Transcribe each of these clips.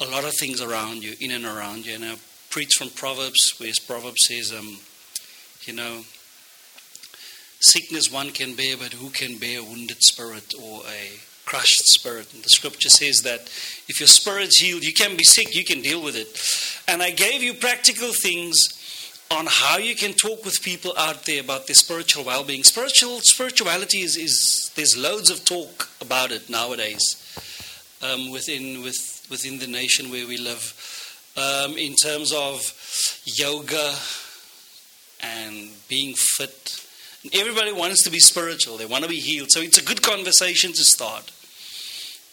a lot of things around you, in and around you. And I preach from Proverbs, where Proverbs says, um, you know, sickness one can bear, but who can bear a wounded spirit or a crushed spirit? And the scripture says that if your spirit's healed, you can be sick, you can deal with it. And I gave you practical things on how you can talk with people out there about their spiritual well-being. Spiritual spirituality is, is there's loads of talk about it nowadays um, within with, within the nation where we live. Um, in terms of yoga and being fit, everybody wants to be spiritual. They want to be healed. So it's a good conversation to start.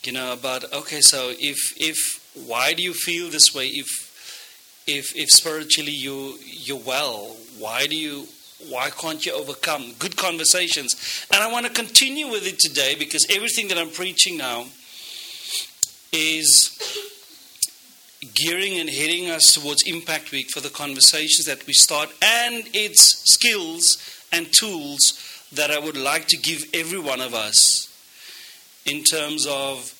You know about okay, so if if why do you feel this way? If if if spiritually you you're well, why do you why can't you overcome? Good conversations. And I want to continue with it today because everything that I'm preaching now is gearing and heading us towards Impact Week for the conversations that we start and its skills and tools that I would like to give every one of us in terms of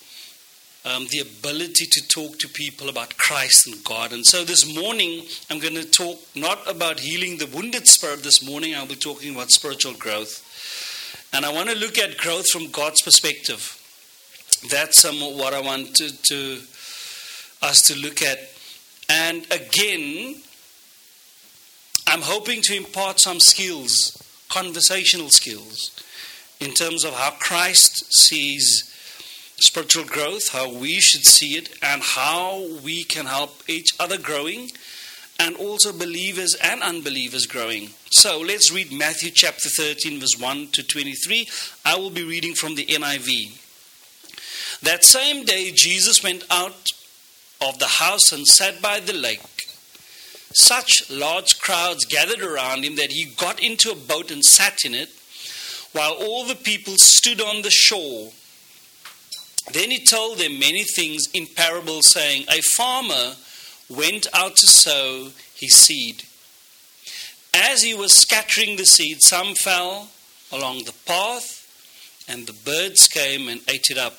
um, the ability to talk to people about Christ and God. And so this morning, I'm going to talk not about healing the wounded spirit this morning, I'll be talking about spiritual growth. And I want to look at growth from God's perspective. That's um, what I want to, to us to look at. And again, I'm hoping to impart some skills, conversational skills, in terms of how Christ sees spiritual growth, how we should see it, and how we can help each other growing, and also believers and unbelievers growing. So let's read Matthew chapter 13, verse 1 to 23. I will be reading from the NIV. That same day, Jesus went out of the house and sat by the lake. Such large crowds gathered around him that he got into a boat and sat in it, while all the people stood on the shore. Then he told them many things in parables, saying, A farmer went out to sow his seed. As he was scattering the seed, some fell along the path, and the birds came and ate it up.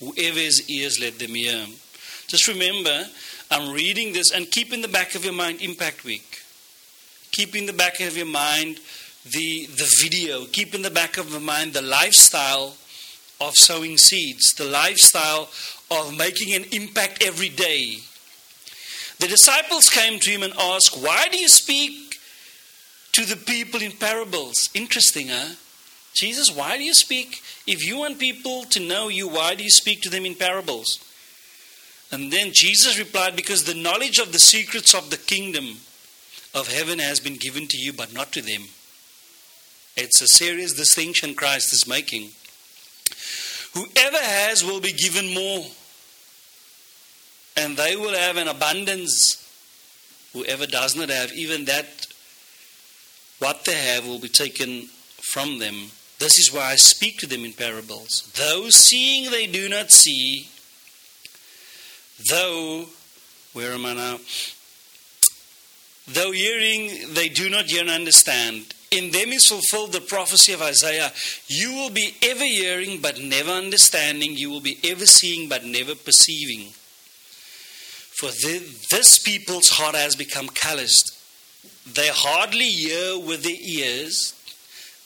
Whoever has ears, let them hear. Just remember, I'm reading this and keep in the back of your mind Impact Week. Keep in the back of your mind the, the video. Keep in the back of your mind the lifestyle of sowing seeds, the lifestyle of making an impact every day. The disciples came to him and asked, Why do you speak to the people in parables? Interesting, huh? Jesus, why do you speak? If you want people to know you, why do you speak to them in parables? And then Jesus replied, Because the knowledge of the secrets of the kingdom of heaven has been given to you, but not to them. It's a serious distinction Christ is making. Whoever has will be given more, and they will have an abundance. Whoever does not have, even that, what they have will be taken from them. This is why I speak to them in parables. Though seeing they do not see, though, where am I now? Though hearing they do not yet understand, in them is fulfilled the prophecy of Isaiah. You will be ever hearing but never understanding. You will be ever seeing but never perceiving. For this people's heart has become calloused. They hardly hear with their ears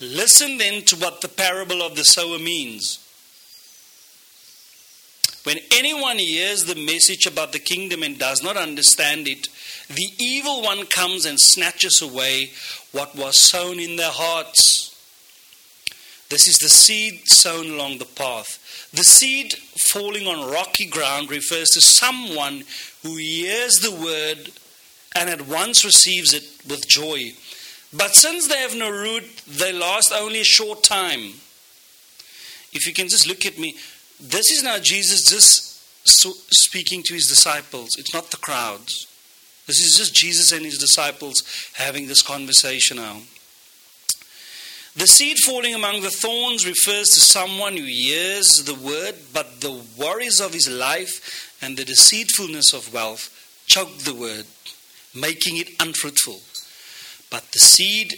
Listen then to what the parable of the sower means. when anyone hears the message about the kingdom and does not understand it, the evil one comes and snatches away what was sown in their hearts. This is the seed sown along the path. The seed falling on rocky ground refers to someone who hears the word and at once receives it with joy. But since they have no root, they last only a short time. If you can just look at me, this is now Jesus just speaking to his disciples. It's not the crowds. This is just Jesus and his disciples having this conversation now. The seed falling among the thorns refers to someone who hears the word, but the worries of his life and the deceitfulness of wealth choke the word, making it unfruitful. But the seed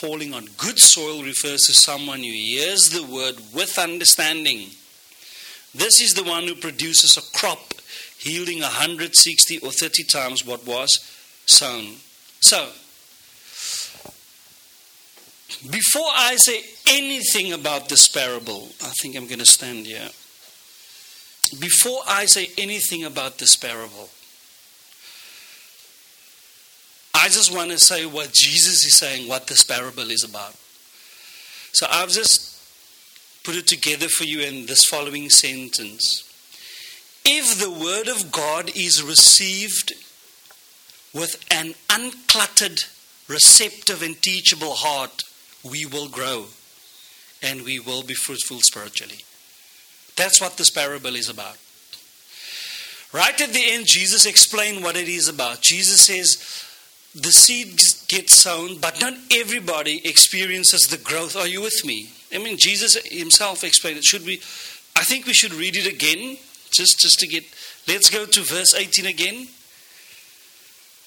falling on good soil refers to someone who hears the word with understanding. This is the one who produces a crop yielding 160 or 30 times what was sown. So, before I say anything about this parable, I think I'm going to stand here. Before I say anything about this parable, I just want to say what Jesus is saying, what this parable is about. So I've just put it together for you in this following sentence. If the Word of God is received with an uncluttered, receptive, and teachable heart, we will grow and we will be fruitful spiritually. That's what this parable is about. Right at the end, Jesus explained what it is about. Jesus says, the seed gets sown, but not everybody experiences the growth. Are you with me? I mean, Jesus himself explained it. Should we? I think we should read it again just, just to get, let's go to verse 18 again.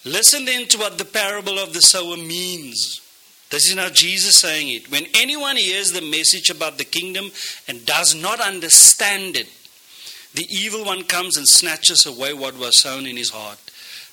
Listen then to what the parable of the sower means. This is now Jesus saying it. When anyone hears the message about the kingdom and does not understand it, the evil one comes and snatches away what was sown in his heart.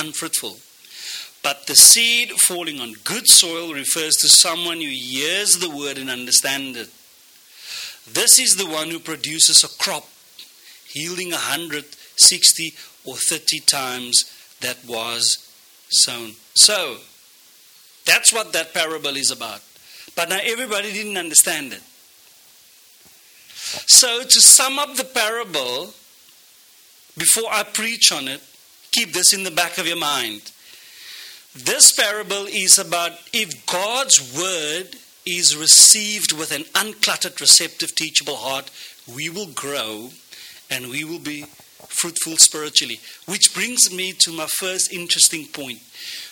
unfruitful. But the seed falling on good soil refers to someone who hears the word and understands it. This is the one who produces a crop yielding a 160 or 30 times that was sown. So, that's what that parable is about. But now everybody didn't understand it. So, to sum up the parable, before I preach on it, keep this in the back of your mind. This parable is about if God's word is received with an uncluttered, receptive, teachable heart, we will grow and we will be fruitful spiritually. Which brings me to my first interesting point.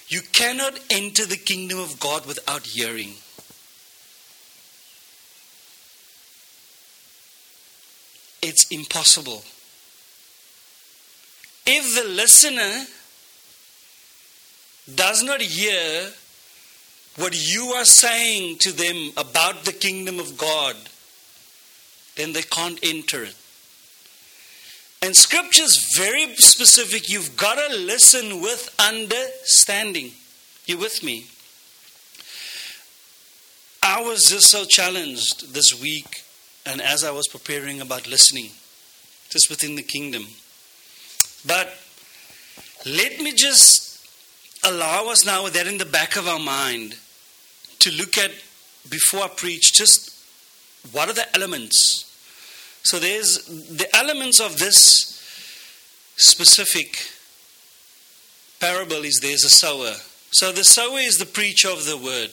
You cannot enter the kingdom of God without hearing. It's impossible. If the listener does not hear what you are saying to them about the kingdom of God, then they can't enter it. And scripture is very specific. You've got to listen with understanding. You with me? I was just so challenged this week, and as I was preparing about listening, just within the kingdom. But let me just allow us now that in the back of our mind to look at, before I preach, just what are the elements? So there's the elements of this specific parable is there's a sower. So the sower is the preacher of the word,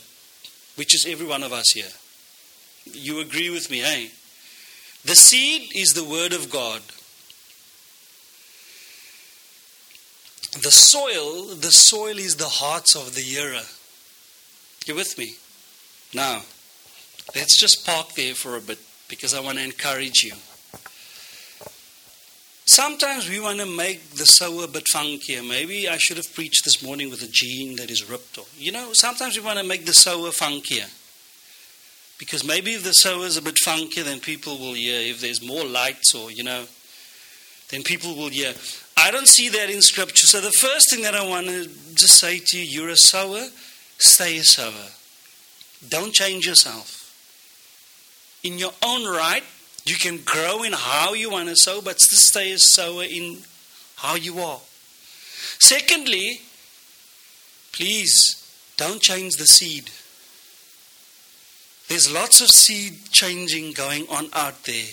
which is every one of us here. You agree with me, eh? The seed is the word of God. The soil, the soil is the hearts of the hearer. You with me? Now, let's just park there for a bit because I want to encourage you. Sometimes we want to make the sower a bit funkier. Maybe I should have preached this morning with a jean that is ripped. Or, you know, sometimes we want to make the sower funkier. Because maybe if the sower is a bit funkier, then people will hear. If there's more lights or, you know, then people will hear. I don't see that in Scripture. So the first thing that I want to just say to you, you're a sower, stay a sower. Don't change yourself. In your own right, you can grow in how you want to sow, but still stay a sower in how you are. Secondly, please don't change the seed. There's lots of seed changing going on out there.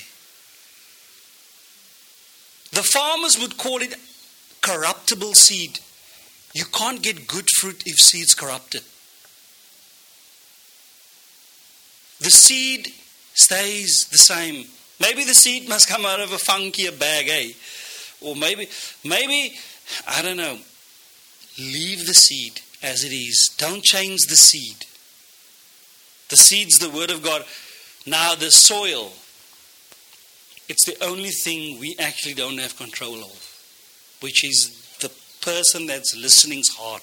The farmers would call it corruptible seed. You can't get good fruit if seed's corrupted. The seed stays the same. Maybe the seed must come out of a funkier bag, eh? Or maybe, maybe, I don't know. Leave the seed as it is. Don't change the seed. The seed's the Word of God. Now, the soil, it's the only thing we actually don't have control of, which is the person that's listening's heart.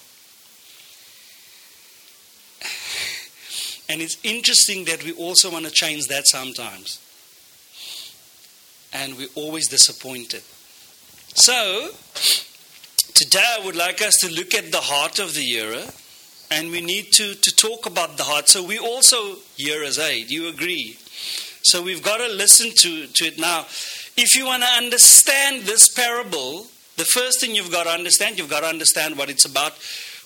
And it's interesting that we also want to change that sometimes and we're always disappointed. So, today I would like us to look at the heart of the year, and we need to, to talk about the heart. So, we also hear as aid. You agree? So, we've got to listen to, to it now. If you want to understand this parable, the first thing you've got to understand, you've got to understand what it's about.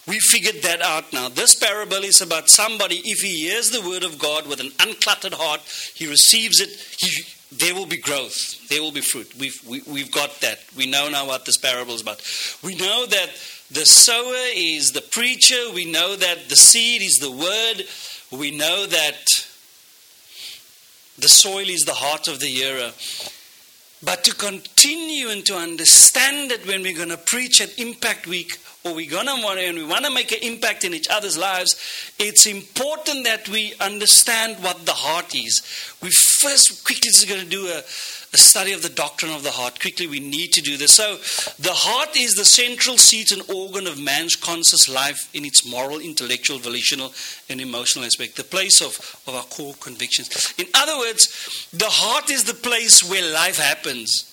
We figured that out now. This parable is about somebody, if he hears the word of God with an uncluttered heart, he receives it, he, there will be growth. There will be fruit. We've, we, have we have got that. We know now what this parable is about. We know that the sower is the preacher. We know that the seed is the word. We know that the soil is the heart of the hearer. But to continue and to understand it when we're going to preach at Impact Week, or we're going to want to, and we want to make an impact in each other's lives, it's important that we understand what the heart is. We first quickly just going to do a, a study of the doctrine of the heart. Quickly, we need to do this. So, the heart is the central seat and organ of man's conscious life in its moral, intellectual, volitional, and emotional aspect, the place of, of our core convictions. In other words, the heart is the place where life happens.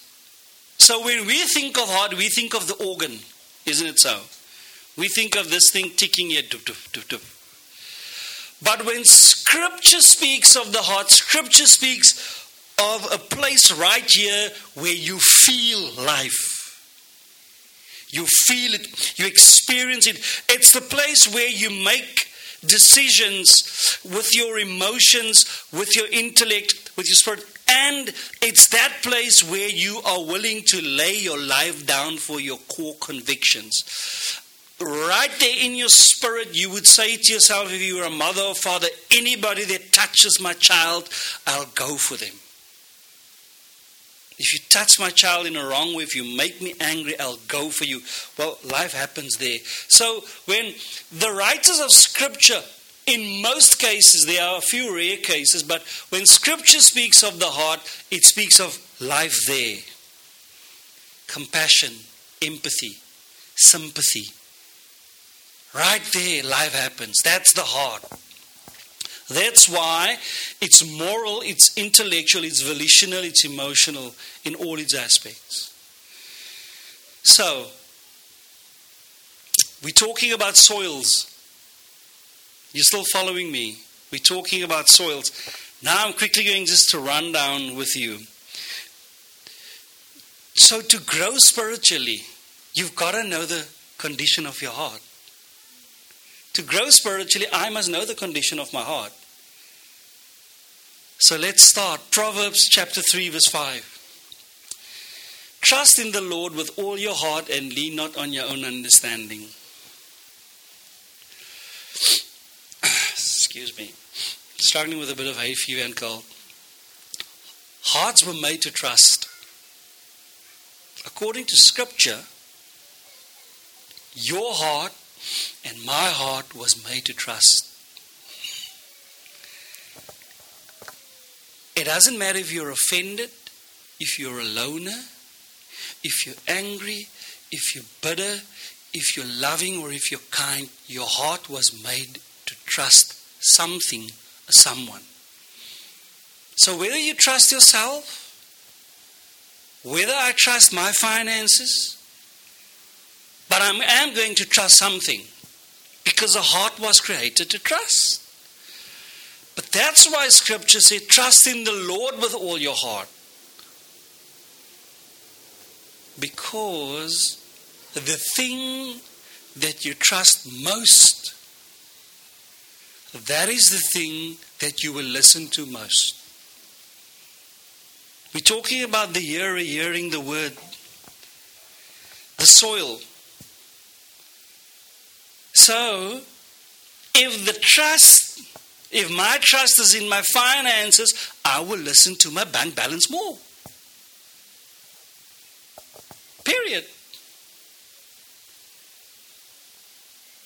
So, when we think of heart, we think of the organ, isn't it so? We think of this thing ticking here. But when Scripture speaks of the heart, Scripture speaks of a place right here where you feel life. You feel it, you experience it. It's the place where you make decisions with your emotions, with your intellect, with your spirit. And it's that place where you are willing to lay your life down for your core convictions right there in your spirit, you would say to yourself, if you were a mother or father, anybody that touches my child, I'll go for them. If you touch my child in a wrong way, if you make me angry, I'll go for you. Well, life happens there. So when the writers of Scripture, in most cases, there are a few rare cases, but when Scripture speaks of the heart, it speaks of life there compassion, empathy, sympathy Right there, life happens. That's the heart. That's why it's moral, it's intellectual, it's volitional, it's emotional in all its aspects. So, we're talking about soils. You're still following me? We're talking about soils. Now I'm quickly going just to run down with you. So, to grow spiritually, you've got to know the condition of your heart. To grow spiritually, I must know the condition of my heart. So let's start. Proverbs chapter 3, verse 5. Trust in the Lord with all your heart and lean not on your own understanding. Excuse me. Struggling with a bit of hay fever and cold. Hearts were made to trust. According to Scripture, your heart and my heart was made to trust. It doesn't matter if you're offended, if you're a loner, if you're angry, if you're bitter, if you're loving, or if you're kind, your heart was made to trust something someone. So whether you trust yourself, whether I trust my finances, but I am going to trust something because the heart was created to trust. But that's why scripture says, trust in the Lord with all your heart. Because the thing that you trust most, that is the thing that you will listen to most. We're talking about the hearer hearing the word, the soil. So, if the trust, if my trust is in my finances, I will listen to my bank balance more. Period.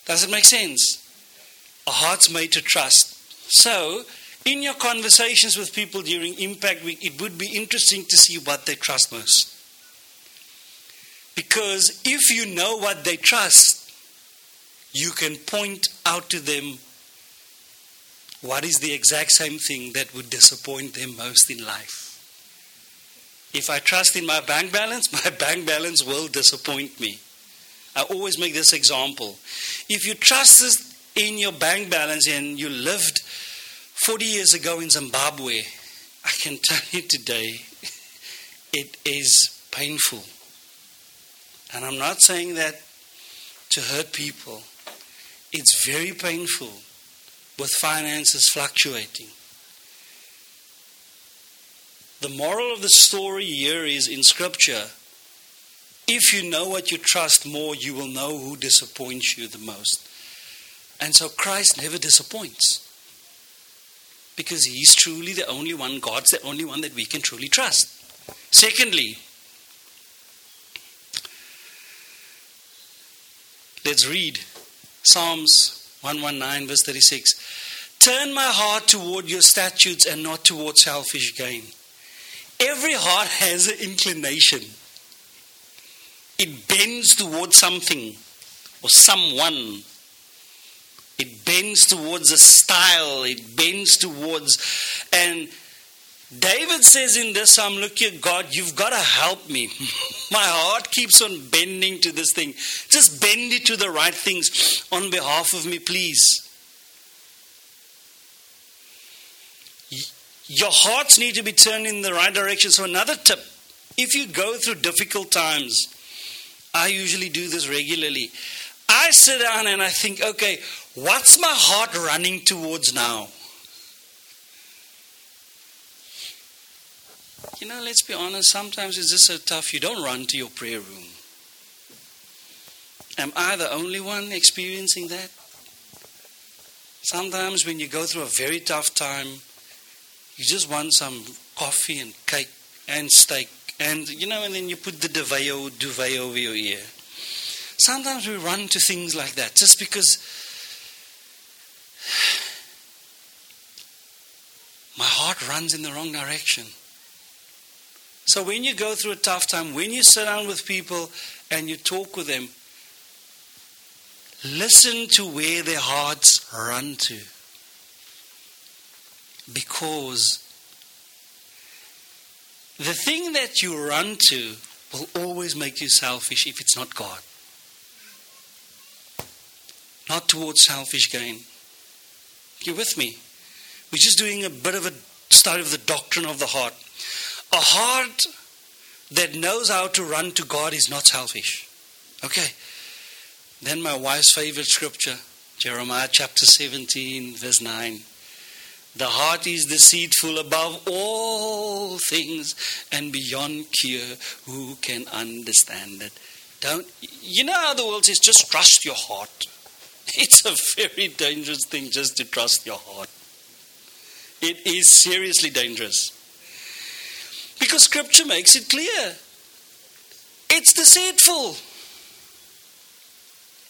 Does it make sense? A heart's made to trust. So, in your conversations with people during Impact Week, it would be interesting to see what they trust most. Because if you know what they trust, you can point out to them what is the exact same thing that would disappoint them most in life. If I trust in my bank balance, my bank balance will disappoint me. I always make this example. If you trust in your bank balance and you lived 40 years ago in Zimbabwe, I can tell you today, it is painful. And I'm not saying that to hurt people. It's very painful with finances fluctuating. The moral of the story here is in Scripture if you know what you trust more, you will know who disappoints you the most. And so Christ never disappoints because He's truly the only one, God's the only one that we can truly trust. Secondly, let's read Psalms 119, verse 36. Turn my heart toward your statutes and not toward selfish gain. Every heart has an inclination, it bends towards something or someone it bends towards a style, it bends towards. And David says in this psalm, Look here, God, you've got to help me. My heart keeps on bending to this thing. Just bend it to the right things on behalf of me, please. Your hearts need to be turned in the right direction. So, another tip if you go through difficult times, I usually do this regularly. I sit down and I think, okay, what's my heart running towards now? You know, let's be honest, sometimes it's just so tough you don't run to your prayer room. Am I the only one experiencing that? Sometimes when you go through a very tough time, you just want some coffee and cake and steak and you know, and then you put the duvet, duvet over your ear. Sometimes we run to things like that just because my heart runs in the wrong direction. So when you go through a tough time, when you sit down with people and you talk with them, listen to where their hearts run to. Because the thing that you run to will always make you selfish if it's not God not towards selfish gain. You with me? We're just doing a bit of a study of the doctrine of the heart. A heart that knows how to run to God is not selfish. Okay. Then my wife's favorite scripture, Jeremiah chapter 17, verse 9. The heart is deceitful above all things and beyond cure. Who can understand it? Don't you know how the world says just trust your heart. It's a very dangerous thing just to trust your heart. It is seriously dangerous. Because scripture makes it clear. It's deceitful.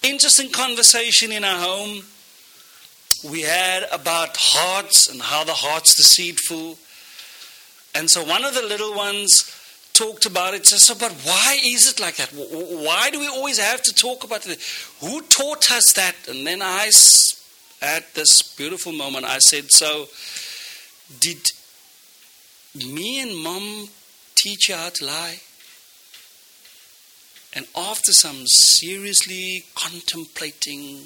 Interesting conversation in our home we had about hearts and how the heart's deceitful. And so one of the little ones talked about it. So, but why is it like that? Why do we always have to talk about it? Who taught us that? And then I, at this beautiful moment, I said, So, did me and mom teach you how to lie? And after some seriously contemplating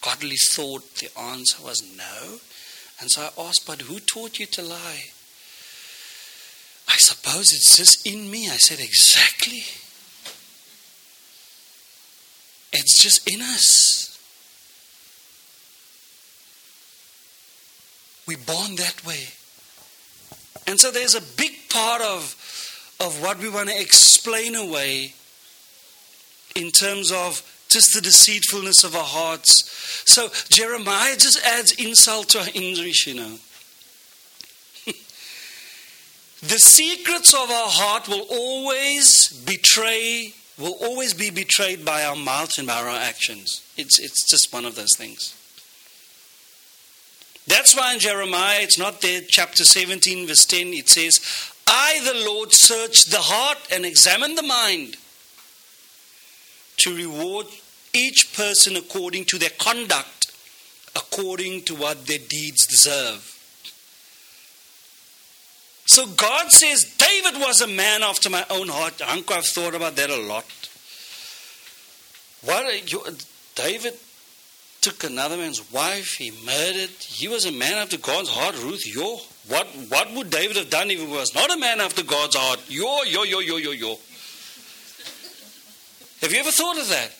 godly thought, the answer was no. And so I asked, But who taught you to lie? I suppose it's just in me. I said, Exactly. It's just in us. We're born that way. And so there's a big part of, of what we want to explain away in terms of just the deceitfulness of our hearts. So Jeremiah just adds insult to our injuries, you know. The secrets of our heart will always betray, will always be betrayed by our mouth and by our actions. It's, it's just one of those things. That's why in Jeremiah, it's not there, chapter 17, verse 10, it says, I, the Lord, search the heart and examine the mind to reward each person according to their conduct, according to what their deeds deserve. So God says, David was a man after my own heart. Uncle, I've thought about that a lot. What you, David took another man's wife, he murdered. He was a man after God's heart, Ruth. Yo, what what would David have done if he was not a man after God's heart? Yo, yo, yo, yo, yo, yo. Have you ever thought of that?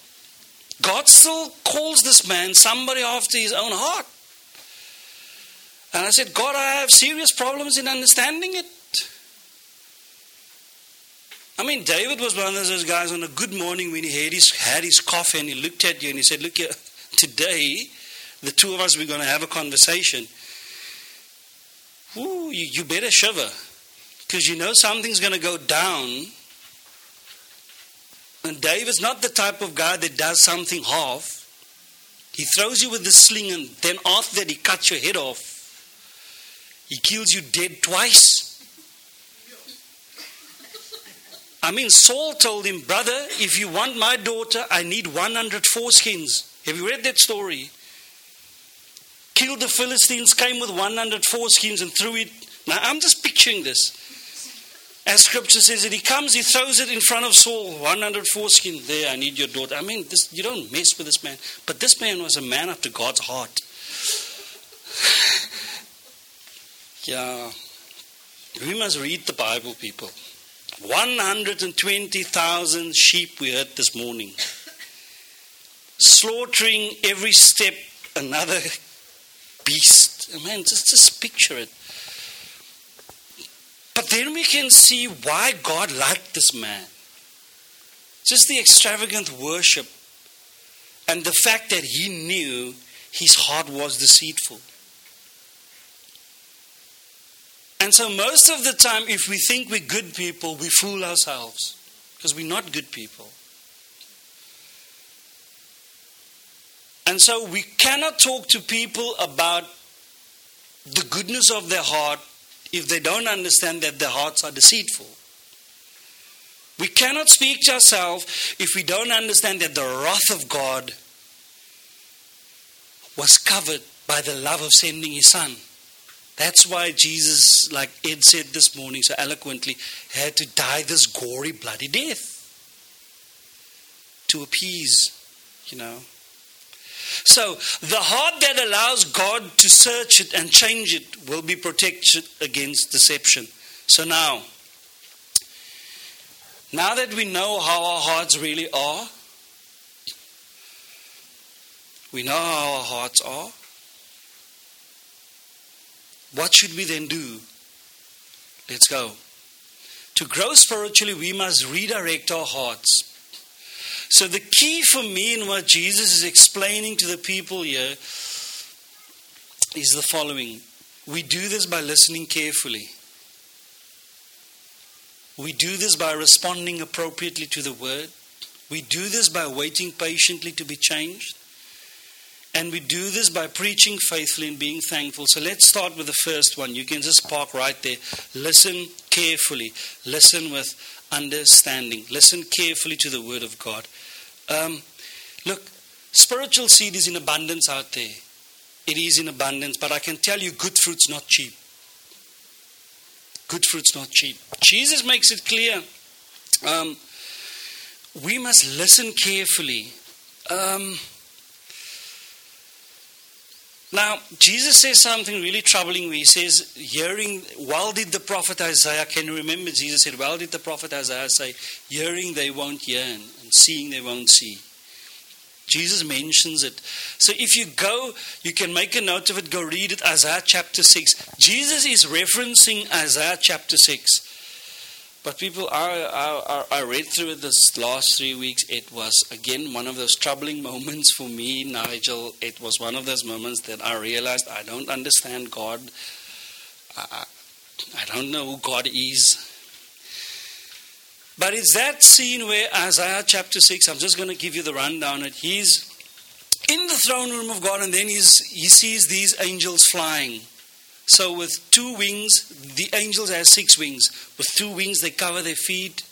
God still calls this man somebody after his own heart. And I said, God, I have serious problems in understanding it. I mean, David was one of those guys on a good morning when he had his, had his coffee and he looked at you and he said, Look, here, today, the two of us, we're going to have a conversation. Ooh, you, you better shiver because you know something's going to go down. And David's not the type of guy that does something half. He throws you with the sling and then after that he cuts your head off. He kills you dead twice. I mean, Saul told him, Brother, if you want my daughter, I need 100 foreskins. Have you read that story? Killed the Philistines, came with 100 foreskins and threw it. Now, I'm just picturing this. As scripture says that he comes, he throws it in front of Saul. 100 foreskin. There, I need your daughter. I mean, this, you don't mess with this man. But this man was a man after God's heart. Yeah. We must read the Bible, people. 120,000 sheep we heard this morning. Slaughtering every step another beast. Man, just, just picture it. But then we can see why God liked this man. Just the extravagant worship and the fact that he knew his heart was deceitful. And so, most of the time, if we think we're good people, we fool ourselves because we're not good people. And so, we cannot talk to people about the goodness of their heart if they don't understand that their hearts are deceitful. We cannot speak to ourselves if we don't understand that the wrath of God was covered by the love of sending His Son. That's why Jesus, like Ed said this morning so eloquently, had to die this gory, bloody death to appease, you know. So, the heart that allows God to search it and change it will be protected against deception. So, now, now that we know how our hearts really are, we know how our hearts are. What should we then do? Let's go. To grow spiritually, we must redirect our hearts. So, the key for me in what Jesus is explaining to the people here is the following we do this by listening carefully. We do this by responding appropriately to the word. We do this by waiting patiently to be changed. And we do this by preaching faithfully and being thankful. So let's start with the first one. You can just park right there. Listen carefully. Listen with understanding. Listen carefully to the Word of God. Um, look, spiritual seed is in abundance out there. It is in abundance, but I can tell you, good fruit's not cheap. Good fruit's not cheap. Jesus makes it clear. Um, we must listen carefully. Um, now, Jesus says something really troubling he says, hearing, well did the prophet Isaiah, can you remember Jesus said, well did the prophet Isaiah say, hearing they won't hear and seeing they won't see. Jesus mentions it. So if you go, you can make a note of it, go read it, Isaiah chapter 6. Jesus is referencing Isaiah chapter 6. But people, I, I, I read through it this last three weeks. It was, again, one of those troubling moments for me, Nigel. It was one of those moments that I realized I don't understand God. I, I don't know who God is. But it's that scene where Isaiah chapter 6, I'm just going to give you the rundown. It he's in the throne room of God, and then he's, he sees these angels flying. So with two wings, the angels have six wings. With two wings, they cover their feet.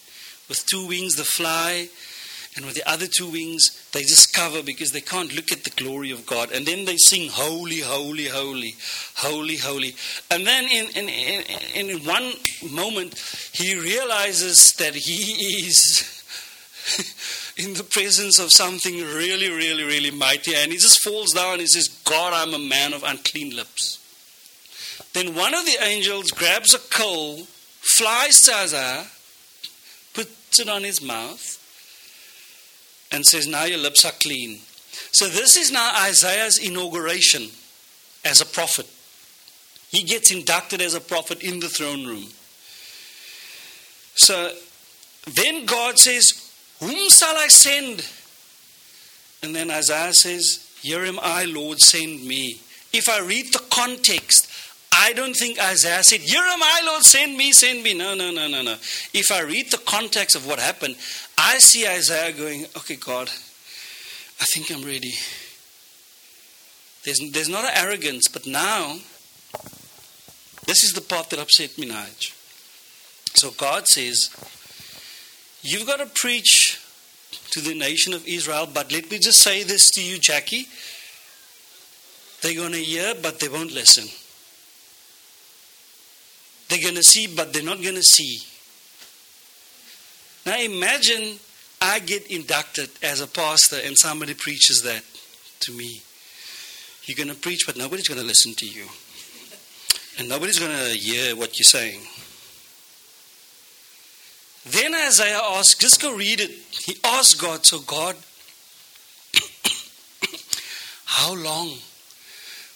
With two wings, they fly. And with the other two wings, they just cover because they can't look at the glory of God. And then they sing, Holy, Holy, Holy, Holy, Holy. And then in, in, in, in one moment, he realizes that he is in the presence of something really, really, really mighty. And he just falls down and he says, God, I'm a man of unclean lips. Then one of the angels grabs a coal, flies to Isaiah, puts it on his mouth, and says, Now your lips are clean. So this is now Isaiah's inauguration as a prophet. He gets inducted as a prophet in the throne room. So then God says, Whom shall I send? And then Isaiah says, Here am I, Lord, send me. If I read the context, I don't think Isaiah said, I, Lord, send me, send me. No, no, no, no, no. If I read the context of what happened, I see Isaiah going, Okay, God, I think I'm ready. There's, there's not an arrogance, but now, this is the part that upset me, Nige. So God says, You've got to preach to the nation of Israel, but let me just say this to you, Jackie. They're going to hear, but they won't listen. They're going to see, but they're not going to see. Now imagine I get inducted as a pastor and somebody preaches that to me. You're going to preach, but nobody's going to listen to you. And nobody's going to hear what you're saying. Then Isaiah asked, just go read it. He asked God, so God, how long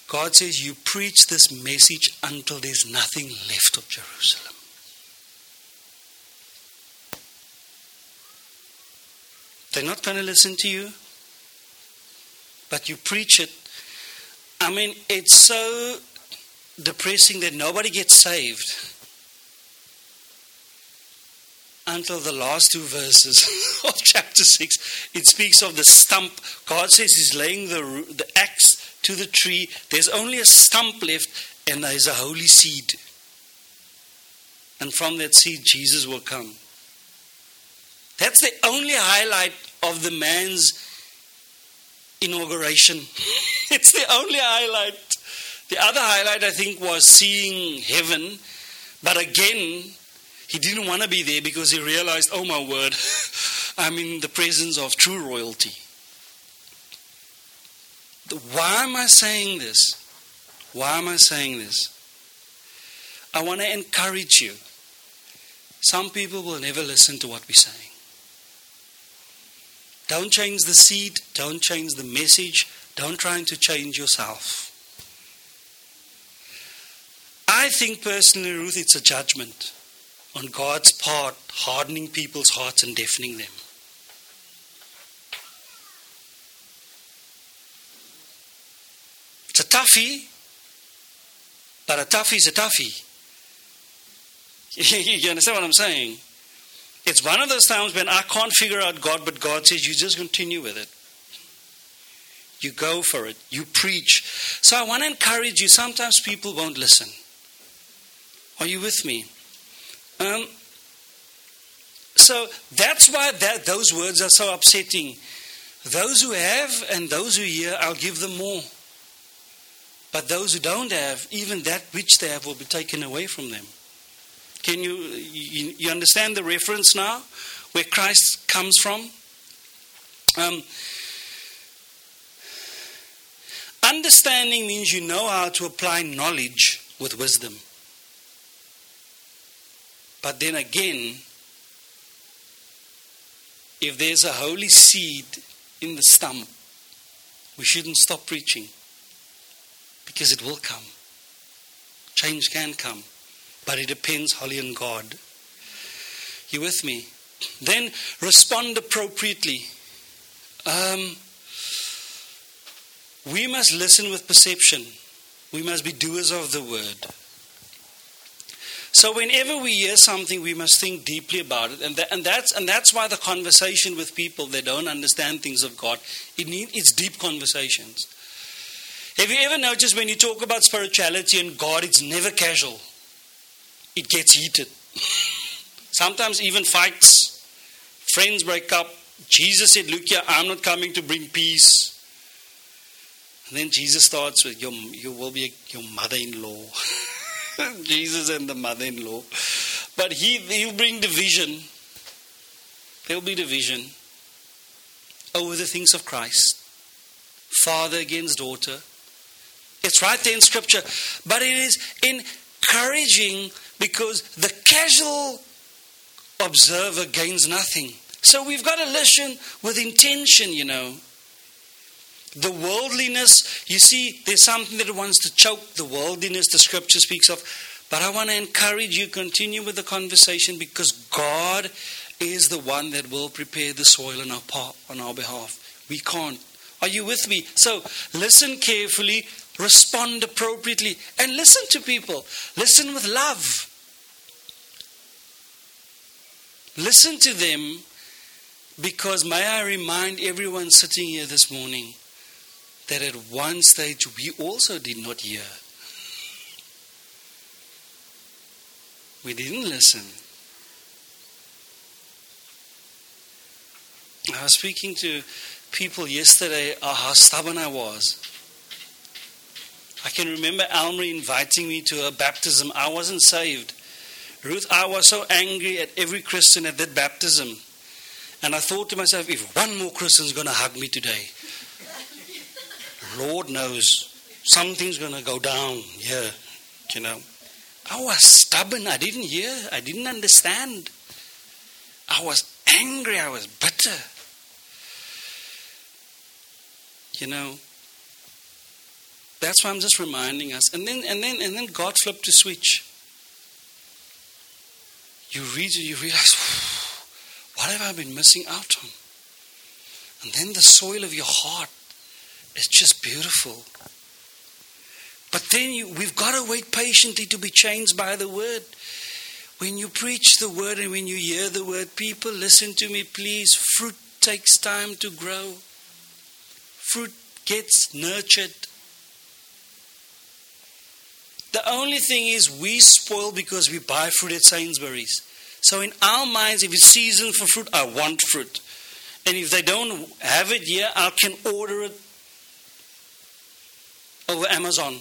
God says, You preach this message until there's nothing left of Jerusalem. They're not going to listen to you, but you preach it. I mean, it's so depressing that nobody gets saved until the last two verses of chapter 6. It speaks of the stump. God says He's laying the, the axe to the tree. There's only a stump left, and there's a holy seed. And from that seed, Jesus will come. That's the only highlight of the man's inauguration. it's the only highlight. The other highlight, I think, was seeing heaven. But again, he didn't want to be there because he realized, oh my word, I'm in the presence of true royalty. Why am I saying this? Why am I saying this? I want to encourage you. Some people will never listen to what we're saying. Don't change the seed, don't change the message, don't try to change yourself. I think personally, Ruth, it's a judgment on God's part, hardening people's hearts and deafening them. Toughie, but a toughie's a toughie. you understand what I'm saying? It's one of those times when I can't figure out God, but God says, you just continue with it. You go for it. You preach. So I want to encourage you. Sometimes people won't listen. Are you with me? Um, so that's why that, those words are so upsetting. Those who have and those who hear, I'll give them more. But those who don't have, even that which they have will be taken away from them. Can you, you, you understand the reference now? Where Christ comes from? Um, understanding means you know how to apply knowledge with wisdom. But then again, if there's a holy seed in the stump, we shouldn't stop preaching because it will come. Change can come, but it depends wholly on God. You with me? Then respond appropriately. Um, we must listen with perception. We must be doers of the word. So whenever we hear something, we must think deeply about it, and, that, and that's and that's why the conversation with people that don't understand things of God, it need, it's deep conversations. Have you ever noticed when you talk about spirituality and God, it's never casual. It gets heated. Sometimes even fights. Friends break up. Jesus said, Look here, I'm not coming to bring peace. And then Jesus starts with, your, You will be your mother in law. Jesus and the mother in law. But he, he'll bring division. There'll be division over the things of Christ. Father against daughter. It's right there in Scripture. But it is encouraging because the casual observer gains nothing. So we've got to listen with intention, you know. The worldliness, you see, there's something that wants to choke the worldliness the scripture speaks of. But I want to encourage you, continue with the conversation because God is the one that will prepare the soil on our, on our behalf. We can't. Are you with me? So listen carefully, respond appropriately, and listen to people. Listen with love. Listen to them because may I remind everyone sitting here this morning that at one stage we also did not hear. We didn't listen. I was speaking to people yesterday how stubborn I was. I can remember Elmarie inviting me to a baptism. I wasn't saved. Ruth, I was so angry at every Christian at that baptism. And I thought to myself, if one more Christian's going to hug me today, Lord knows something's going to go down here, you know. I was stubborn. I didn't hear. I didn't understand. I was angry. I was bitter. You know. That's why I'm just reminding us. And then and then and then God flipped a switch. You read it, you realize, what have I been missing out on? And then the soil of your heart is just beautiful. But then you, we've got to wait patiently to be changed by the word. When you preach the word and when you hear the word, people listen to me, please. Fruit takes time to grow, fruit gets nurtured. The only thing is, we spoil because we buy fruit at Sainsbury's. So, in our minds, if it's season for fruit, I want fruit. And if they don't have it here, I can order it over Amazon.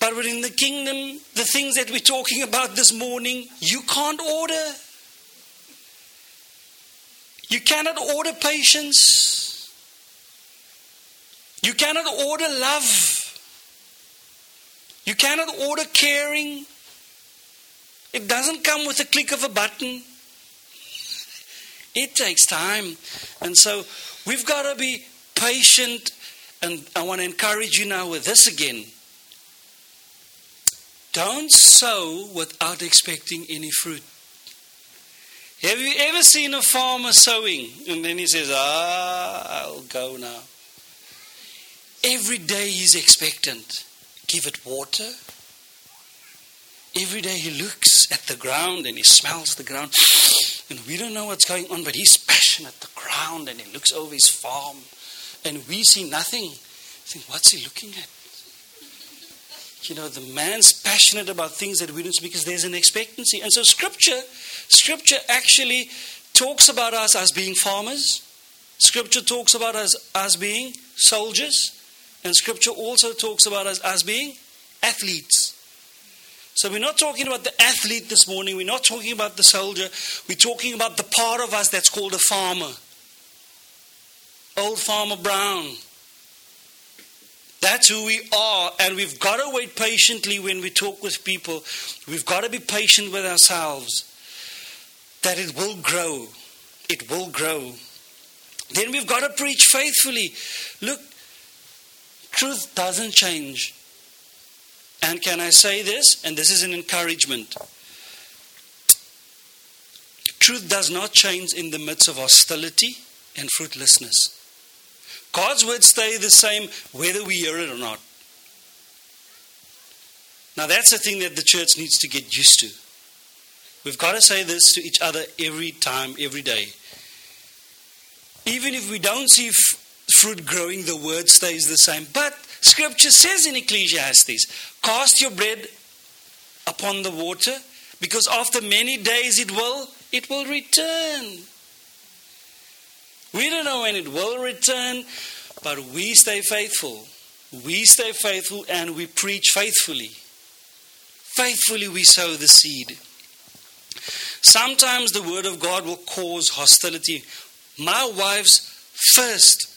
But within the kingdom, the things that we're talking about this morning, you can't order. You cannot order patience. You cannot order love. You cannot order caring. It doesn't come with a click of a button. It takes time. And so we've got to be patient and I want to encourage you now with this again. Don't sow without expecting any fruit. Have you ever seen a farmer sowing? And then he says, Ah, I'll go now. Every day he's expectant. Give it water. Every day he looks at the ground and he smells the ground. And we don't know what's going on, but he's passionate the ground and he looks over his farm and we see nothing. think, what's he looking at? You know, the man's passionate about things that we don't see because there's an expectancy. And so scripture, scripture actually talks about us as being farmers. Scripture talks about us as being soldiers. And scripture also talks about us as being athletes. So we're not talking about the athlete this morning. We're not talking about the soldier. We're talking about the part of us that's called a farmer. Old Farmer Brown. That's who we are. And we've got to wait patiently when we talk with people. We've got to be patient with ourselves. That it will grow. It will grow. Then we've got to preach faithfully. Look, truth doesn't change. And can I say this? And this is an encouragement. Truth does not change in the midst of hostility and fruitlessness. God's words stay the same whether we hear it or not. Now, that's the thing that the church needs to get used to. We've got to say this to each other every time, every day. Even if we don't see fruit growing, the word stays the same. But Scripture says in Ecclesiastes, cast your bread upon the water, because after many days it will it will return. We don't know when it will return, but we stay faithful. We stay faithful and we preach faithfully. Faithfully we sow the seed. Sometimes the word of God will cause hostility. My wife's first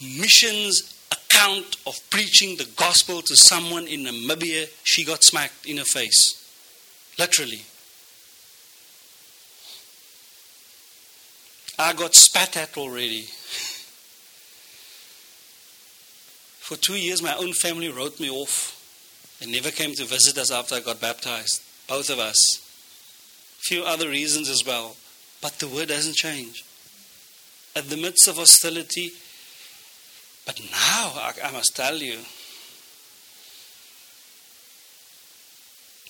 missions account of preaching the gospel to someone in Namibia, she got smacked in her face. Literally. I got spat at already. For two years, my own family wrote me off. They never came to visit us after I got baptized. Both of us. A few other reasons as well. But the word doesn't change. At the midst of hostility, but now, I, I must tell you,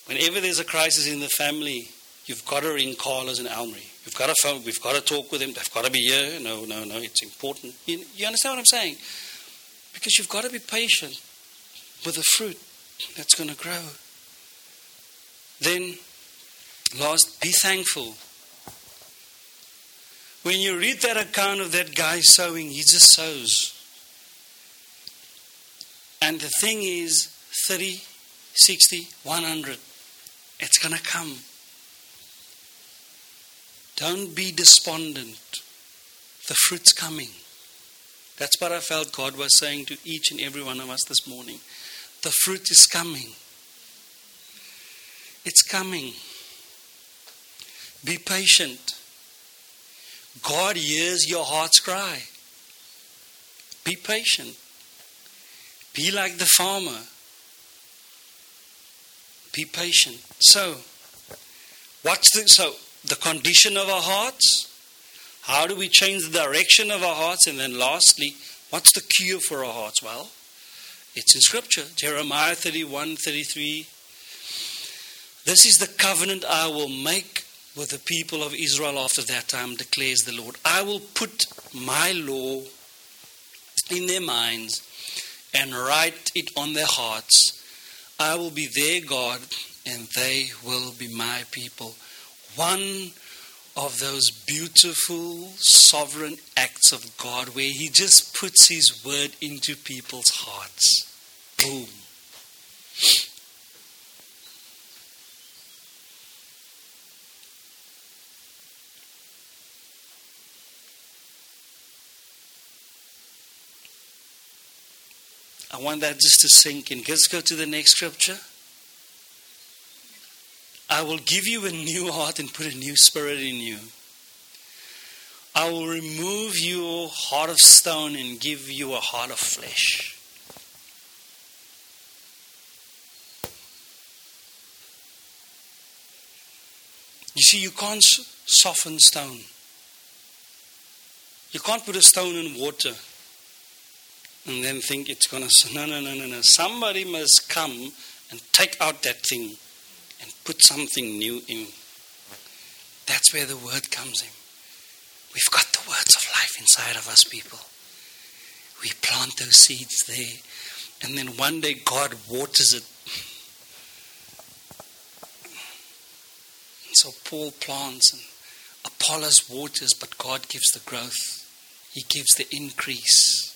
whenever there's a crisis in the family, you've got to ring Carlos and Elmarie. You've got to phone, we've got to talk with them. They've got to be here. No, no, no, it's important. You, you understand what I'm saying? Because you've got to be patient with the fruit that's going to grow. Then, last, be thankful. When you read that account of that guy sowing, he just sows. And the thing is 30, 60, 100. It's going to come. Don't be despondent. The fruit's coming. That's what I felt God was saying to each and every one of us this morning. The fruit is coming. It's coming. Be patient. God hears your heart's cry. Be patient. Be like the farmer. Be patient. So, what's the so the condition of our hearts? How do we change the direction of our hearts? And then lastly, what's the cure for our hearts? Well, it's in scripture. Jeremiah 31, 33. This is the covenant I will make with the people of Israel after that time, declares the Lord. I will put my law in their minds and write it on their hearts. I will be their God, and they will be my people. One of those beautiful sovereign acts of God where He just puts His word into people's hearts. Boom. I want that just to sink in. Let's go to the next scripture. I will give you a new heart and put a new spirit in you. I will remove your heart of stone and give you a heart of flesh. You see, you can't soften stone. You can't put a stone in water and then think it's going to. No, no, no, no, no. Somebody must come and take out that thing and put something new in. That's where the word comes in. We've got the words of life inside of us, people. We plant those seeds there. And then one day God waters it. so Paul plants and Apollos waters, but God gives the growth. He gives the increase.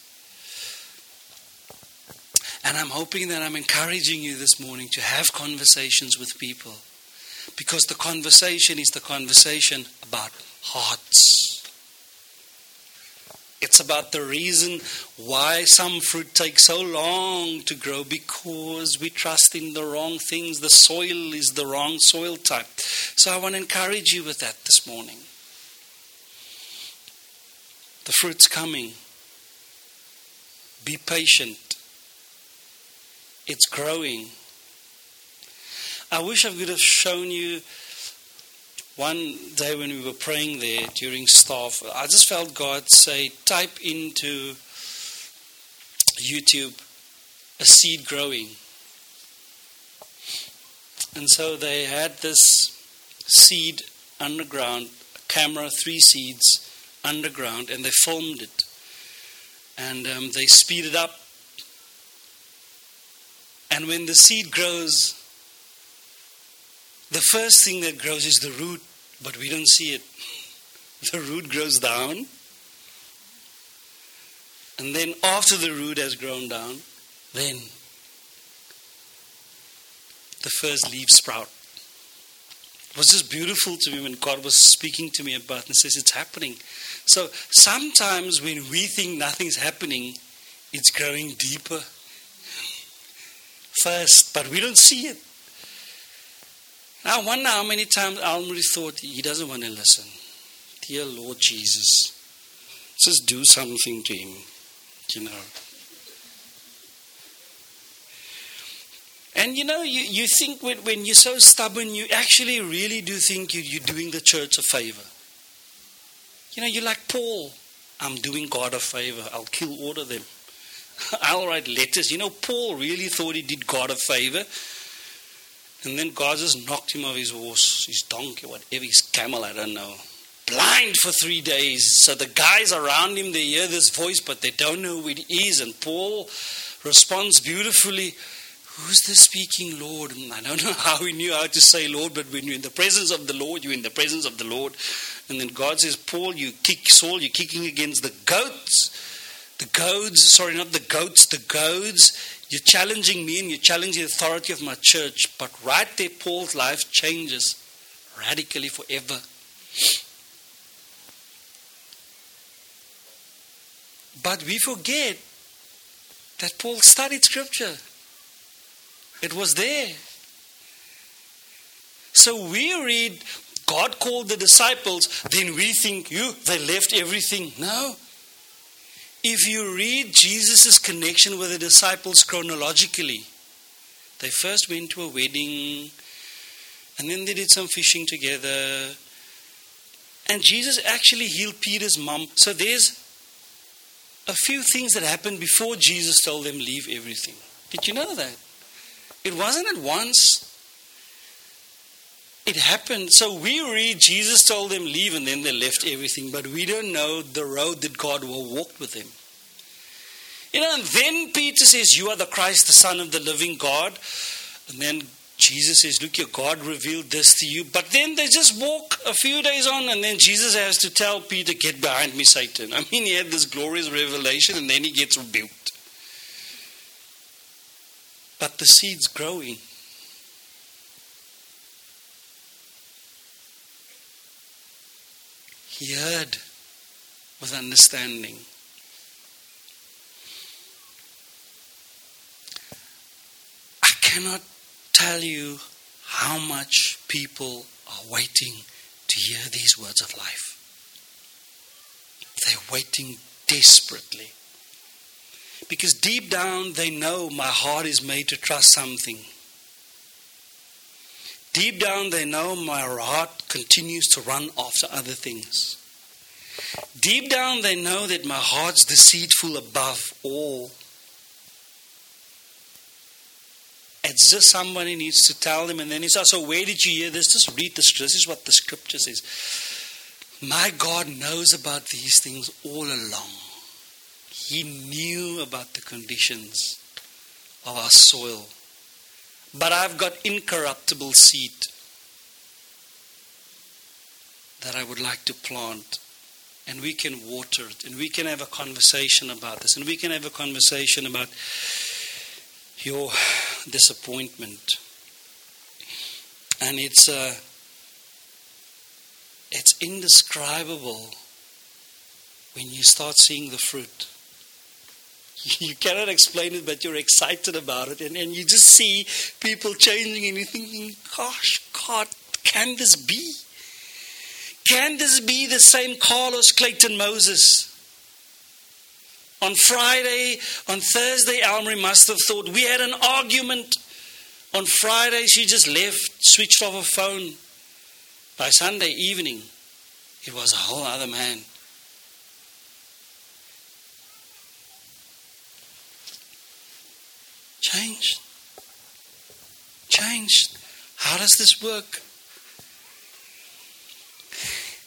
And I'm hoping that I'm encouraging you this morning to have conversations with people. Because the conversation is the conversation about hearts. It's about the reason why some fruit takes so long to grow because we trust in the wrong things. The soil is the wrong soil type. So I want to encourage you with that this morning. The fruit's coming. Be patient. It's growing. I wish I could have shown you one day when we were praying there during staff. I just felt God say, type into YouTube a seed growing. And so they had this seed underground, camera, three seeds underground, and they filmed it. And um, they speeded up and when the seed grows, the first thing that grows is the root, but we don't see it. The root grows down. And then after the root has grown down, then the first leaf sprout. It was just beautiful to me when God was speaking to me about and says it's happening. So sometimes when we think nothing's happening, it's growing deeper first, but we don't see it. I wonder how many times Elmarie thought he doesn't want to listen. Dear Lord Jesus, just do something to him, you know. And you know, you, you think when, when you're so stubborn, you actually really do think you, you're doing the church a favor. You know, you're like Paul. I'm doing God a favor. I'll kill all of them. I'll write letters. You know, Paul really thought he did God a favor. And then God just knocked him off his horse, his donkey, whatever, his camel, I don't know. Blind for three days. So the guys around him, they hear this voice, but they don't know who it is. And Paul responds beautifully, Who's the speaking Lord? And I don't know how he knew how to say Lord, but when you're in the presence of the Lord, you're in the presence of the Lord. And then God says, Paul, you kick Saul, you're kicking against the goats the goads, sorry, not the goats, the goads. You're challenging me and you're challenging the authority of my church. But right there, Paul's life changes radically forever. But we forget that Paul studied scripture. It was there. So we read, God called the disciples, then we think, you, they left everything. No. If you read Jesus' connection with the disciples chronologically, they first went to a wedding, and then they did some fishing together. And Jesus actually healed Peter's mom. So there's a few things that happened before Jesus told them, leave everything. Did you know that? It wasn't at once. It happened. So we read Jesus told them leave and then they left everything, but we don't know the road that God will walk with them. You know, and then Peter says, You are the Christ, the Son of the living God. And then Jesus says, Look, your God revealed this to you. But then they just walk a few days on, and then Jesus has to tell Peter, Get behind me, Satan. I mean, he had this glorious revelation, and then he gets rebuked. But the seed's growing. He heard with understanding. I cannot tell you how much people are waiting to hear these words of life. They're waiting desperately. Because deep down they know my heart is made to trust something. Deep down, they know my heart continues to run after other things. Deep down, they know that my heart's deceitful above all. It's just somebody needs to tell them, and then he says, So, where did you hear this? Just read this. This is what the scripture says. My God knows about these things all along. He knew about the conditions of our soil. But I've got incorruptible seed that I would like to plant. And we can water it. And we can have a conversation about this. And we can have a conversation about your disappointment. And it's uh, it's indescribable when you start seeing the fruit. You cannot explain it, but you're excited about it. And, and you just see people changing, and you're thinking, gosh, God, can this be? Can this be the same Carlos Clayton Moses? On Friday, on Thursday, Elmarie must have thought we had an argument. On Friday, she just left, switched off her phone. By Sunday evening, it was a whole other man. Changed. Changed. How does this work?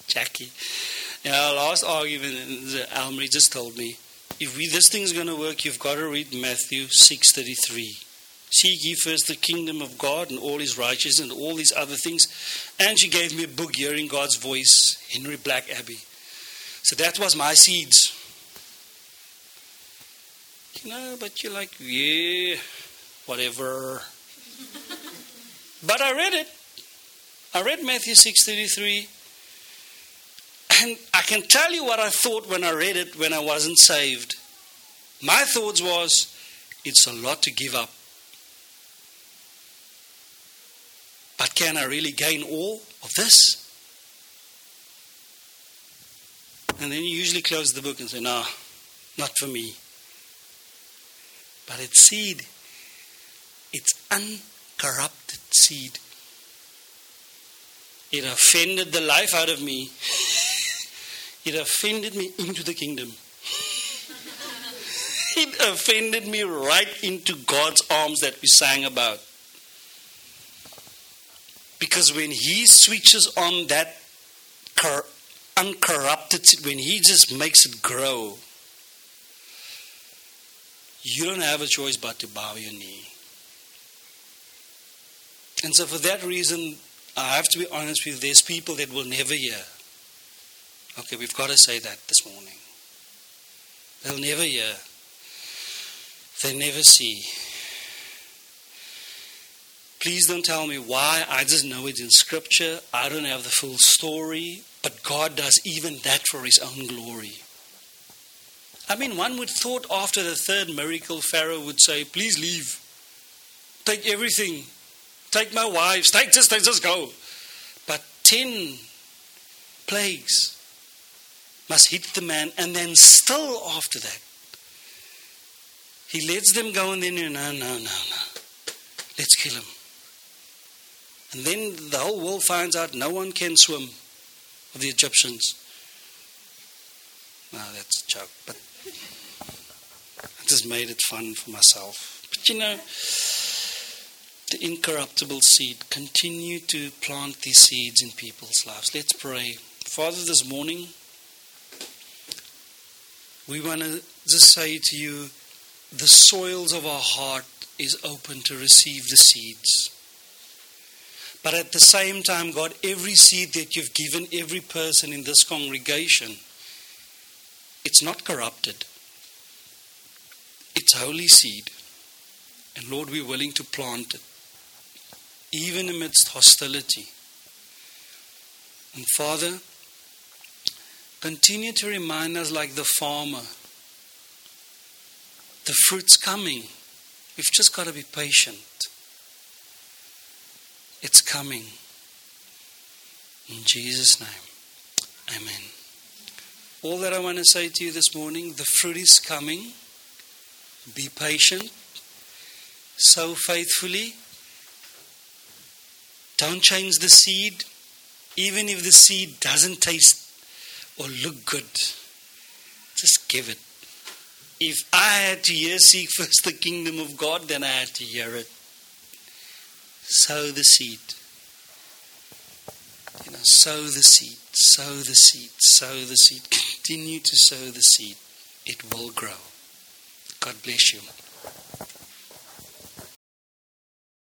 Jackie. Yeah, last argument, Elmarie just told me, if we, this thing's going to work, you've got to read Matthew 6.33. Seek ye first the kingdom of God and all his righteousness and all these other things. And she gave me a book, Hearing God's Voice, Henry Blackaby. So that was my seeds. You know, but you're like, yeah, whatever. but I read it. I read Matthew 6.33. And I can tell you what I thought when I read it when I wasn't saved. My thoughts was, it's a lot to give up. But can I really gain all of this? And then you usually close the book and say, no, not for me. But it's seed. It's uncorrupted seed. It offended the life out of me. It offended me into the kingdom. it offended me right into God's arms that we sang about. Because when He switches on that uncorrupted, when He just makes it grow, you don't have a choice but to bow your knee. And so, for that reason, I have to be honest with you, there's people that will never hear. Okay, we've got to say that this morning. They'll never hear, they never see. Please don't tell me why. I just know it in Scripture. I don't have the full story. But God does even that for His own glory. I mean, one would thought after the third miracle, Pharaoh would say, Please leave. Take everything. Take my wives. Take this, take just go. But ten plagues must hit the man, and then still after that, he lets them go, and then, no, no, no, no. Let's kill him. And then the whole world finds out no one can swim of the Egyptians. No, that's a joke, but I just made it fun for myself. But you know, the incorruptible seed, continue to plant these seeds in people's lives. Let's pray. Father, this morning, we want to just say to you, the soils of our heart is open to receive the seeds. But at the same time, God, every seed that you've given every person in this congregation, it's not corrupted. It's holy seed. And Lord, we're willing to plant it, even amidst hostility. And Father, continue to remind us like the farmer the fruit's coming. We've just got to be patient. It's coming. In Jesus' name, Amen. All that I want to say to you this morning the fruit is coming. Be patient. Sow faithfully. Don't change the seed, even if the seed doesn't taste or look good. Just give it. If I had to hear, seek first the kingdom of God, then I had to hear it sow the seed. You know, sow the seed, sow the seed, sow the seed. Continue to sow the seed it will grow. God bless you.